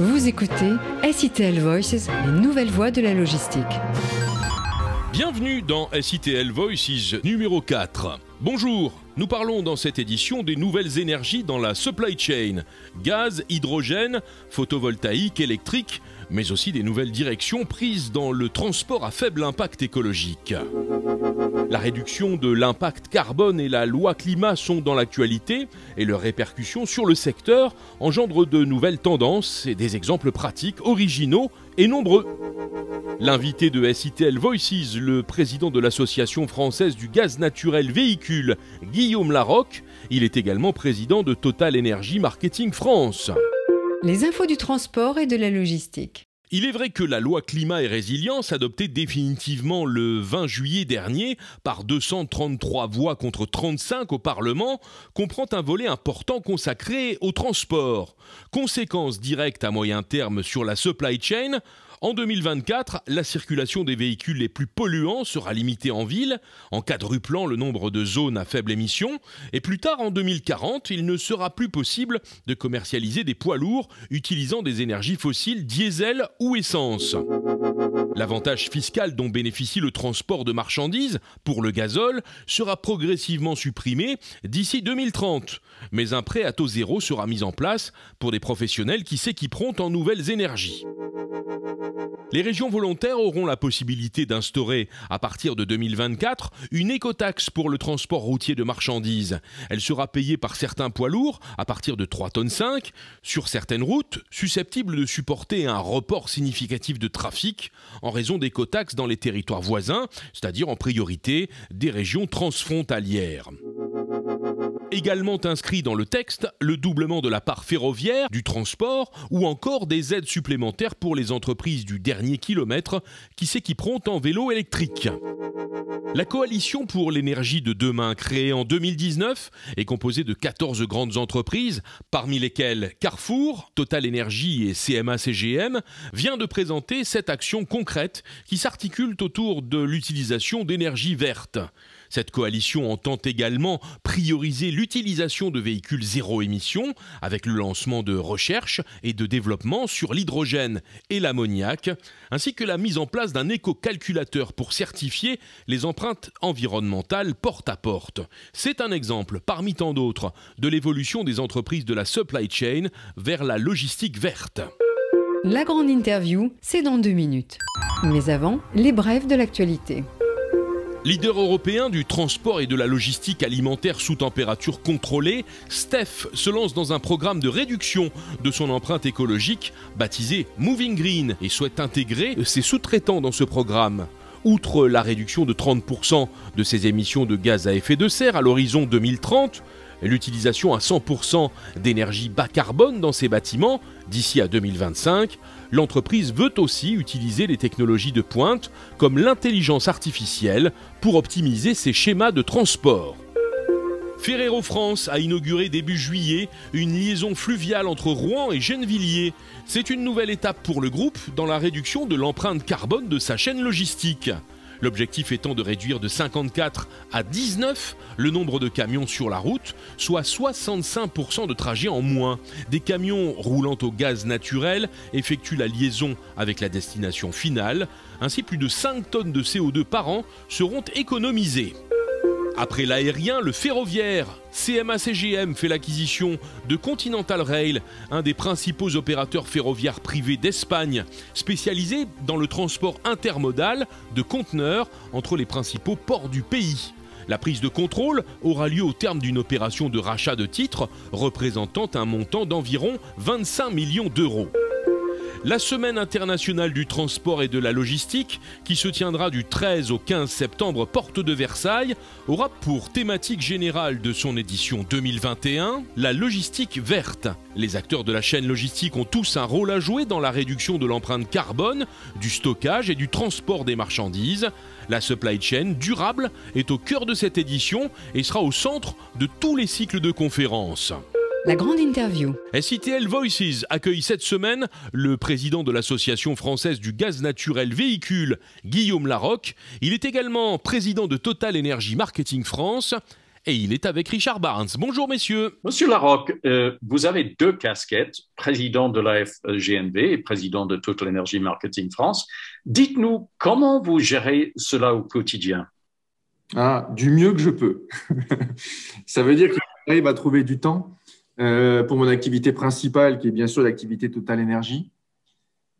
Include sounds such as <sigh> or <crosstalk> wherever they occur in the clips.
Vous écoutez SITL Voices, les nouvelles voies de la logistique. Bienvenue dans SITL Voices numéro 4. Bonjour, nous parlons dans cette édition des nouvelles énergies dans la supply chain. Gaz, hydrogène, photovoltaïque, électrique, mais aussi des nouvelles directions prises dans le transport à faible impact écologique. La réduction de l'impact carbone et la loi climat sont dans l'actualité et leurs répercussions sur le secteur engendrent de nouvelles tendances et des exemples pratiques originaux et nombreux. L'invité de SITL Voices, le président de l'Association française du gaz naturel véhicule, Guillaume Larocque, il est également président de Total Energy Marketing France. Les infos du transport et de la logistique. Il est vrai que la loi climat et résilience, adoptée définitivement le 20 juillet dernier par 233 voix contre 35 au Parlement, comprend un volet important consacré au transport. Conséquences directes à moyen terme sur la supply chain, en 2024, la circulation des véhicules les plus polluants sera limitée en ville, en quadruplant le nombre de zones à faible émission, et plus tard en 2040, il ne sera plus possible de commercialiser des poids lourds utilisant des énergies fossiles diesel ou essence. L'avantage fiscal dont bénéficie le transport de marchandises pour le gazole sera progressivement supprimé d'ici 2030, mais un prêt à taux zéro sera mis en place pour des professionnels qui s'équiperont en nouvelles énergies. Les régions volontaires auront la possibilité d'instaurer, à partir de 2024, une écotaxe pour le transport routier de marchandises. Elle sera payée par certains poids lourds, à partir de 3 tonnes 5, sur certaines routes, susceptibles de supporter un report significatif de trafic en raison d'écotaxes dans les territoires voisins, c'est-à-dire en priorité des régions transfrontalières. Également inscrit dans le texte le doublement de la part ferroviaire du transport ou encore des aides supplémentaires pour les entreprises du dernier kilomètre qui s'équiperont en vélo électrique. La coalition pour l'énergie de demain, créée en 2019, est composée de 14 grandes entreprises, parmi lesquelles Carrefour, Total Energy et CMA-CGM, vient de présenter cette action concrète qui s'articule autour de l'utilisation d'énergie verte. Cette coalition entend également prioriser l'utilisation de véhicules zéro émission avec le lancement de recherches et de développement sur l'hydrogène et l'ammoniac, ainsi que la mise en place d'un éco-calculateur pour certifier les empreintes environnementales porte à porte. C'est un exemple, parmi tant d'autres, de l'évolution des entreprises de la supply chain vers la logistique verte. La grande interview, c'est dans deux minutes. Mais avant, les brèves de l'actualité. Leader européen du transport et de la logistique alimentaire sous température contrôlée, Steph se lance dans un programme de réduction de son empreinte écologique baptisé Moving Green et souhaite intégrer ses sous-traitants dans ce programme. Outre la réduction de 30% de ses émissions de gaz à effet de serre à l'horizon 2030, l'utilisation à 100% d'énergie bas carbone dans ses bâtiments d'ici à 2025, l'entreprise veut aussi utiliser les technologies de pointe comme l'intelligence artificielle pour optimiser ses schémas de transport. Ferrero France a inauguré début juillet une liaison fluviale entre Rouen et Gennevilliers. C'est une nouvelle étape pour le groupe dans la réduction de l'empreinte carbone de sa chaîne logistique. L'objectif étant de réduire de 54 à 19 le nombre de camions sur la route, soit 65% de trajets en moins. Des camions roulant au gaz naturel effectuent la liaison avec la destination finale. Ainsi, plus de 5 tonnes de CO2 par an seront économisées. Après l'aérien, le ferroviaire. CMA-CGM fait l'acquisition de Continental Rail, un des principaux opérateurs ferroviaires privés d'Espagne, spécialisé dans le transport intermodal de conteneurs entre les principaux ports du pays. La prise de contrôle aura lieu au terme d'une opération de rachat de titres représentant un montant d'environ 25 millions d'euros. La Semaine internationale du transport et de la logistique, qui se tiendra du 13 au 15 septembre porte de Versailles, aura pour thématique générale de son édition 2021 la logistique verte. Les acteurs de la chaîne logistique ont tous un rôle à jouer dans la réduction de l'empreinte carbone, du stockage et du transport des marchandises. La supply chain durable est au cœur de cette édition et sera au centre de tous les cycles de conférences. La grande interview. SITL Voices accueille cette semaine le président de l'Association française du gaz naturel véhicule, Guillaume Larocque. Il est également président de Total Energy Marketing France. et il est avec Richard Barnes. Bonjour messieurs. Monsieur Larocque, euh, vous avez deux casquettes, président de la FGNV et président de Total Energy Marketing France. Dites-nous comment vous gérez cela au quotidien ah, Du mieux que je peux. <laughs> Ça veut dire que j'arrive à trouver du temps euh, pour mon activité principale, qui est bien sûr l'activité Total Energy,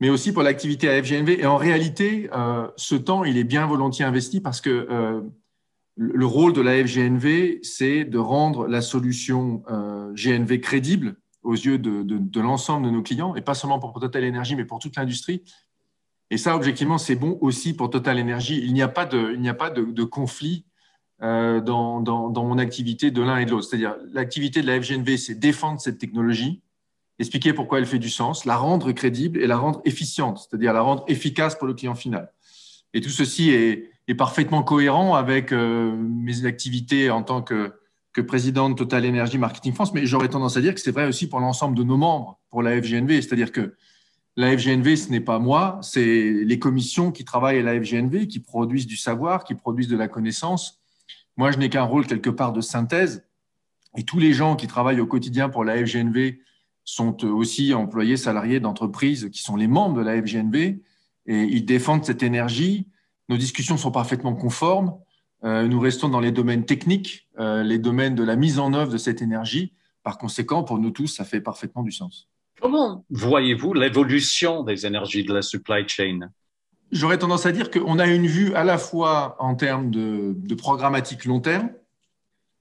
mais aussi pour l'activité à FGNV. Et en réalité, euh, ce temps, il est bien volontiers investi parce que le rôle de la FGNV, c'est de rendre la solution euh, GNV crédible aux yeux de, l'ensemble de nos clients, et pas seulement pour Total Energy, mais pour toute l'industrie. Et ça, objectivement, c'est bon aussi pour Total de, il n'y a pas de, conflit euh, dans, mon activité de l'un et de l'autre. C'est-à-dire, l'activité de la FGNV, c'est défendre cette technologie, expliquer pourquoi elle fait du sens, la rendre crédible et la rendre efficiente, c'est-à-dire la rendre efficace pour le client final. Et tout ceci est, est parfaitement cohérent avec euh, mes activités en tant que, que président de Total Energy Marketing France, mais j'aurais tendance à dire que c'est vrai aussi pour l'ensemble de nos membres, pour la FGNV, c'est-à-dire que la FGNV, ce n'est pas moi, c'est les commissions qui travaillent à la FGNV, qui produisent du savoir, qui produisent de la connaissance. Moi, je n'ai qu'un rôle quelque part de synthèse, et tous les gens qui travaillent au quotidien pour la FGNV sont aussi employés salariés d'entreprises qui sont les membres de la FGNV, et ils défendent cette énergie nos discussions sont parfaitement conformes. Euh, nous restons dans les domaines techniques, euh, les domaines de la mise en œuvre de cette énergie. Par conséquent, pour nous tous, ça fait parfaitement du sens. Comment voyez-vous l'évolution des énergies de la supply chain? J'aurais tendance à dire qu'on a une vue à la fois en termes de, programmatique long terme.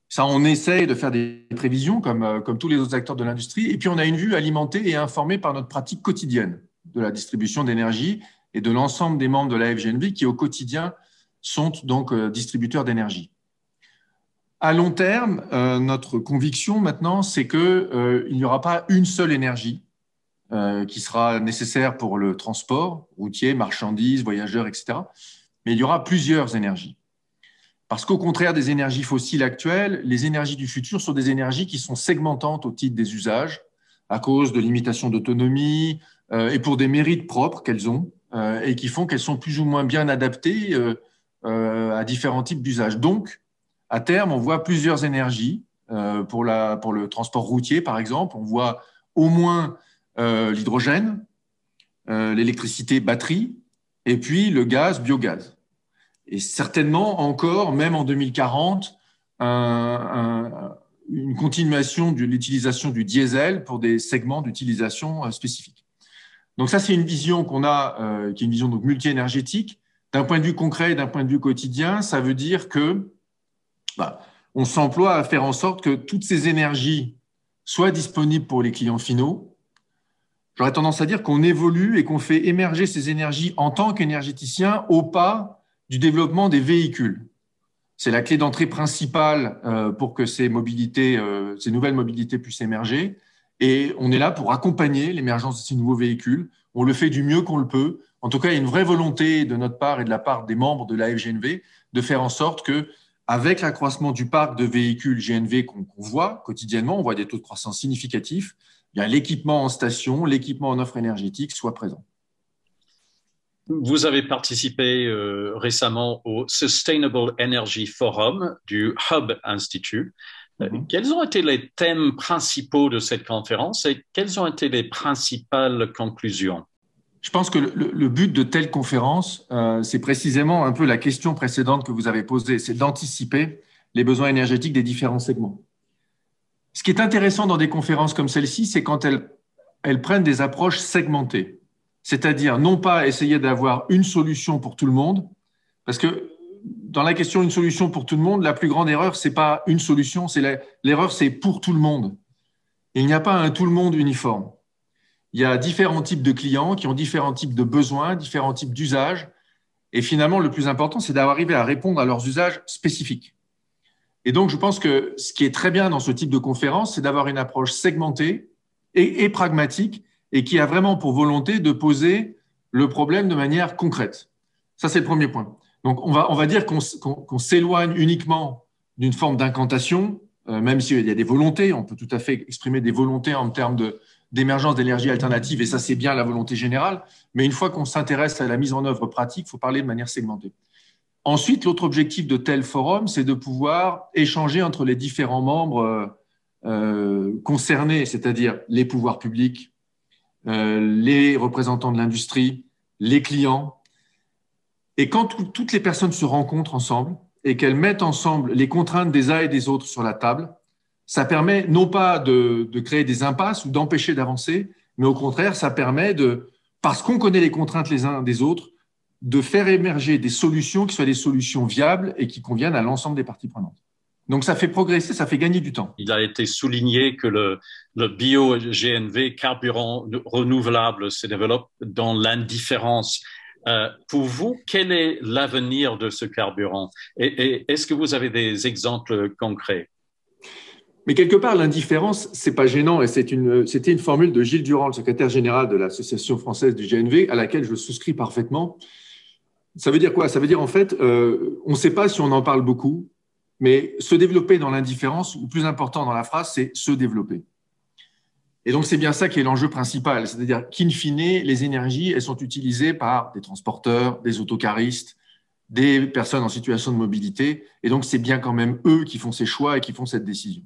Ça, on essaye de faire des prévisions comme, euh, comme tous les autres acteurs de l'industrie. Et puis, on a une vue alimentée et informée par notre pratique quotidienne de la distribution d'énergie et de l'ensemble des membres de la FGNV qui, au quotidien, sont donc euh, distributeurs d'énergie. À long terme, euh, notre conviction maintenant, c'est qu'il n'y aura pas une seule énergie qui sera nécessaire pour le transport routier, marchandises, voyageurs, etc. Mais il y aura plusieurs énergies. Parce qu'au contraire des énergies fossiles actuelles, les énergies du futur sont des énergies qui sont segmentantes au titre des usages, à cause de limitations d'autonomie et pour des mérites propres qu'elles ont. Euh, et qui font qu'elles sont plus ou moins bien adaptées euh, euh, à différents types d'usages. Donc, à terme, on voit plusieurs énergies pour, la, pour le transport routier, par exemple. On voit au moins l'hydrogène, l'électricité batterie, et puis le gaz, biogaz. Et certainement encore, même en 2040, une continuation de l'utilisation du diesel pour des segments d'utilisation spécifiques. Donc ça, c'est une vision qu'on a, euh, qui est une vision donc multi-énergétique. D'un point de vue concret et d'un point de vue quotidien, ça veut dire que bah, on s'emploie à faire en sorte que toutes ces énergies soient disponibles pour les clients finaux. J'aurais tendance à dire qu'on évolue et qu'on fait émerger ces énergies en tant qu'énergéticien au pas du développement des véhicules. C'est la clé d'entrée principale euh, pour que ces mobilités, euh, ces nouvelles mobilités puissent émerger. Et on est là pour accompagner l'émergence de ces nouveaux véhicules. On le fait du mieux qu'on le peut. En tout cas, il y a une vraie volonté de notre part et de la part des membres de la FGNV de faire en sorte que, avec l'accroissement du parc de véhicules GNV qu'on voit quotidiennement, on voit des taux de croissance significatifs, eh l'équipement en station, l'équipement en offre énergétique soit présent. Vous avez participé euh, récemment au Sustainable Energy Forum du Hub Institute. Mhm. Quels ont été les thèmes principaux de cette conférence et quelles ont été les principales conclusions? Je pense que le, but de telle conférence, euh, c'est précisément un peu la question précédente que vous avez posée, c'est d'anticiper les besoins énergétiques des différents segments. Ce qui est intéressant dans des conférences comme celle-ci, c'est quand elles, prennent des approches segmentées, c'est-à-dire non pas essayer d'avoir une solution pour tout le monde, parce que dans la question une solution pour tout le monde, la plus grande erreur, c'est pas une solution, c'est l'erreur, c'est pour tout le monde. Il n'y a pas un tout le monde uniforme. Il y a différents types de clients qui ont différents types de besoins, différents types d'usages. Et finalement, le plus important, c'est d'arriver à répondre à leurs usages spécifiques. Et donc, je pense que ce qui est très bien dans ce type de conférence, c'est d'avoir une approche segmentée et, pragmatique et qui a vraiment pour volonté de poser le problème de manière concrète. Ça, c'est le premier point. Donc, on va, on va dire qu'on s'éloigne uniquement d'une forme d'incantation, euh, même s'il y a des volontés, on peut tout à fait exprimer des volontés en termes d'émergence d'énergie alternative, et ça, c'est bien la volonté générale. Mais une fois qu'on s'intéresse à la mise en œuvre pratique, il faut parler de manière segmentée. Ensuite, l'autre objectif de tel forum, c'est de pouvoir échanger entre les différents membres euh, concernés, c'est-à-dire les pouvoirs publics, euh, les représentants de l'industrie, les clients. Et quand toutes les personnes se rencontrent ensemble et qu'elles mettent ensemble les contraintes des uns et des autres sur la table, ça permet non pas de, de créer des impasses ou d'empêcher d'avancer, mais au contraire, ça permet de, parce qu'on connaît les contraintes les uns des autres, de faire émerger des solutions qui soient des solutions viables et qui conviennent à l'ensemble des parties prenantes. Donc ça fait progresser, ça fait gagner du temps. Il a été souligné que le, le bio-GNV, carburant renouvelable, se développe dans l'indifférence. Euh, pour vous, quel est l'avenir de ce carburant? Et, et est-ce que vous avez des exemples concrets? Mais quelque part, l'indifférence, c'est pas gênant et c'est une, c'était une formule de Gilles Durand, le secrétaire général de l'Association française du GNV, à laquelle je souscris parfaitement. Ça veut dire quoi? Ça veut dire en fait, euh, on ne sait pas si on en parle beaucoup, mais se développer dans l'indifférence, ou plus important dans la phrase, c'est se développer. Et donc c'est bien ça qui est l'enjeu principal, c'est-à-dire qu'in fine, les énergies, elles sont utilisées par des transporteurs, des autocaristes, des personnes en situation de mobilité, et donc c'est bien quand même eux qui font ces choix et qui font cette décision.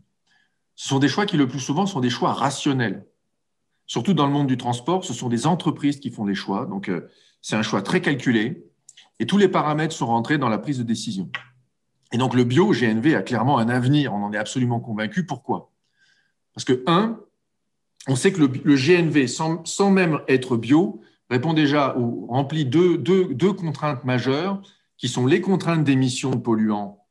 Ce sont des choix qui le plus souvent sont des choix rationnels. Surtout dans le monde du transport, ce sont des entreprises qui font les choix, donc euh, c'est un choix très calculé, et tous les paramètres sont rentrés dans la prise de décision. Et donc le bio GNV a clairement un avenir, on en est absolument convaincu. Pourquoi? Parce que, un, on sait que le, GNV, sans, même être bio, répond déjà ou remplit deux, contraintes majeures qui sont les contraintes d'émission de polluants.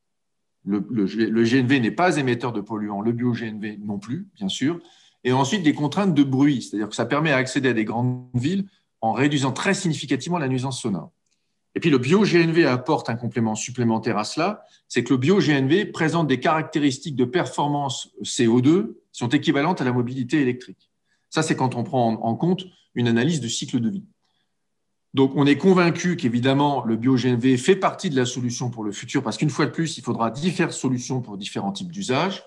Le, GNV n'est pas émetteur de polluants, le bio-GNV non plus, bien sûr. Et ensuite, des contraintes de bruit, c'est-à-dire que ça permet d'accéder à des grandes villes en réduisant très significativement la nuisance sonore. Et puis le bio-GNV apporte un complément supplémentaire à cela, c'est que le bio-GNV présente des caractéristiques de performance CO2 qui sont équivalentes à la mobilité électrique. Ça, c'est quand on prend en compte une analyse de cycle de vie. Donc, on est convaincu qu'évidemment, le bio-GNV fait partie de la solution pour le futur, parce qu'une fois de plus, il faudra différentes solutions pour différents types d'usages.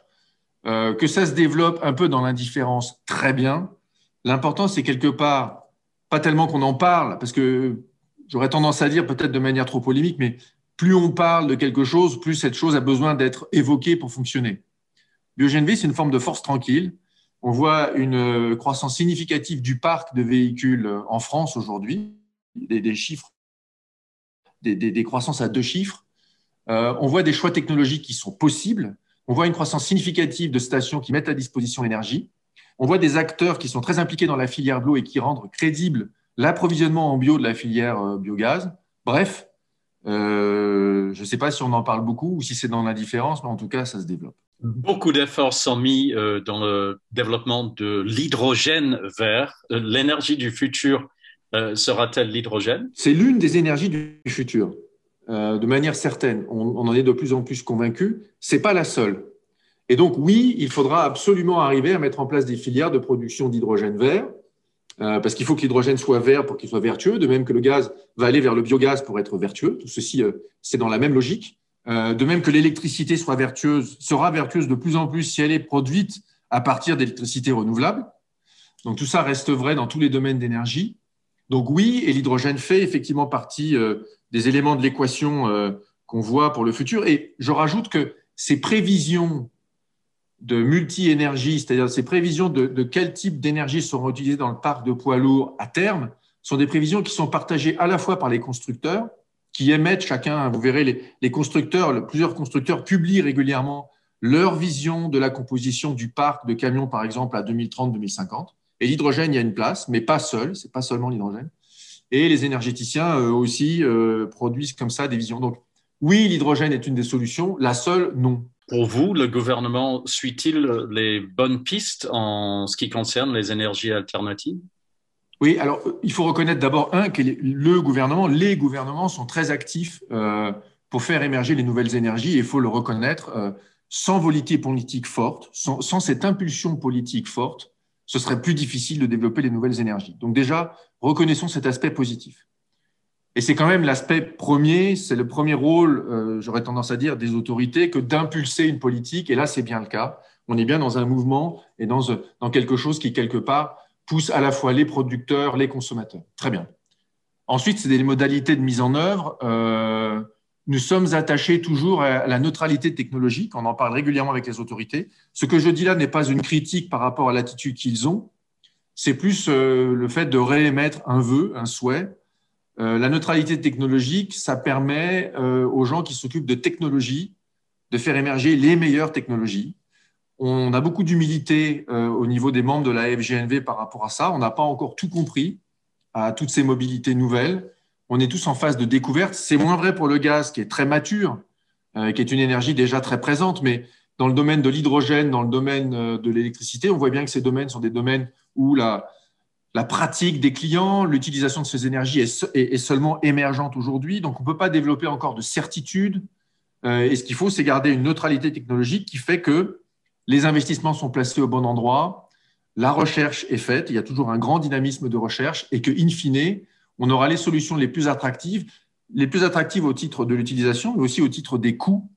Euh, que ça se développe un peu dans l'indifférence, très bien. L'important, c'est quelque part, pas tellement qu'on en parle, parce que j'aurais tendance à dire peut-être de manière trop polémique, mais plus on parle de quelque chose, plus cette chose a besoin d'être évoquée pour fonctionner. BioGNV, c'est une forme de force tranquille. On voit une croissance significative du parc de véhicules en France aujourd'hui, des, chiffres, des, croissances à deux chiffres. Euh, on voit des choix technologiques qui sont possibles. On voit une croissance significative de stations qui mettent à disposition l'énergie. On voit des acteurs qui sont très impliqués dans la filière Blue et qui rendent crédible l'approvisionnement en bio de la filière euh, biogaz. Bref, euh, je ne sais pas si on en parle beaucoup ou si c'est dans l'indifférence, mais en tout cas, ça se développe. Beaucoup d'efforts sont mis euh, dans le développement de l'hydrogène vert. L'énergie du futur sera-t-elle l'hydrogène? C'est l'une des énergies du futur, de manière certaine. On, on, en est de plus en plus convaincu. C'est pas la seule. Et donc oui, il faudra absolument arriver à mettre en place des filières de production d'hydrogène vert euh, parce qu'il faut que l'hydrogène soit vert pour qu'il soit vertueux, de même que le gaz va aller vers le biogaz pour être vertueux. Tout ceci, euh, c'est dans la même logique. Euh, de même que l'électricité soit vertueuse, sera vertueuse de plus en plus si elle est produite à partir d'électricité renouvelable. Donc tout ça reste vrai dans tous les domaines d'énergie. Donc oui, et l'hydrogène fait effectivement partie des éléments de l'équation qu'on voit pour le futur. Et je rajoute que ces prévisions de multi-énergie, c'est-à-dire ces prévisions de, quel type d'énergie seront utilisées dans le parc de poids lourds à terme, sont des prévisions qui sont partagées à la fois par les constructeurs, qui émettent chacun, vous verrez, les, constructeurs, plusieurs constructeurs publient régulièrement leur vision de la composition du parc de camions, par exemple, à 2030-2050. Et l'hydrogène, y a une place, mais pas seul, c'est pas seulement l'hydrogène. Et les énergéticiens eux aussi euh, produisent comme ça des visions. Donc, oui, l'hydrogène est une des solutions, la seule, non. Pour vous, le gouvernement suit-il les bonnes pistes en ce qui concerne les énergies alternatives? Oui, alors il faut reconnaître d'abord, un, que le gouvernement, les gouvernements sont très actifs euh, pour faire émerger les nouvelles énergies, et il faut le reconnaître, euh, sans volonté politique forte, sans, sans, cette impulsion politique forte, ce serait plus difficile de développer les nouvelles énergies. Donc déjà, reconnaissons cet aspect positif. Et c'est quand même l'aspect premier, c'est le premier rôle, euh, j'aurais tendance à dire, des autorités que d'impulser une politique. Et là, c'est bien le cas. On est bien dans un mouvement et dans, dans quelque chose qui, quelque part, pousse à la fois les producteurs, les consommateurs. Très bien. Ensuite, c'est des modalités de mise en œuvre. Euh, nous sommes attachés toujours à la neutralité technologique. On en parle régulièrement avec les autorités. Ce que je dis là n'est pas une critique par rapport à l'attitude qu'ils ont. C'est plus euh, le fait de réémettre un vœu, un souhait. Euh, la neutralité technologique, ça permet euh, aux gens qui s'occupent de technologie de faire émerger les meilleures technologies. On a beaucoup d'humilité au niveau des membres de la FGNV par rapport à ça. On n'a pas encore tout compris à toutes ces mobilités nouvelles on est tous en phase de découverte. C'est moins vrai pour le gaz qui est très mature, euh, qui est une énergie déjà très présente, mais dans le domaine de l'hydrogène, dans le domaine euh, de l'électricité, on voit bien que ces domaines sont des domaines où la, la pratique des clients, l'utilisation de ces énergies est, seulement émergente aujourd'hui. Donc, on ne peut pas développer encore de certitude. Euh, et ce qu'il faut, c'est garder une neutralité technologique qui fait que les investissements sont placés au bon endroit, la recherche est faite, il y a toujours un grand dynamisme de recherche et que, in fine, on aura les solutions les plus attractives, les plus attractives au titre de l'utilisation, mais aussi au titre des coûts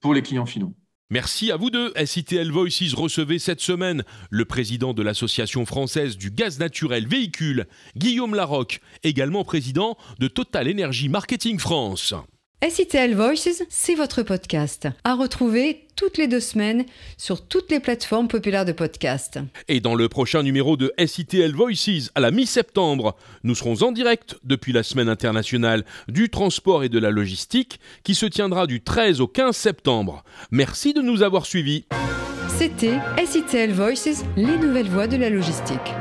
pour les clients finaux. Merci à vous deux. SITL Voices recevait cette semaine le président de l'Association française du gaz naturel véhicule, Guillaume Larocque, également président de Total Energy Marketing France. SITL Voices, c'est votre podcast. À retrouver toutes les deux semaines sur toutes les plateformes populaires de podcast. Et dans le prochain numéro de SITL Voices, à la mi-septembre, nous serons en direct depuis la Semaine internationale du transport et de la logistique qui se tiendra du 13 au 15 septembre. Merci de nous avoir suivis. C'était SITL Voices, les nouvelles voies de la logistique.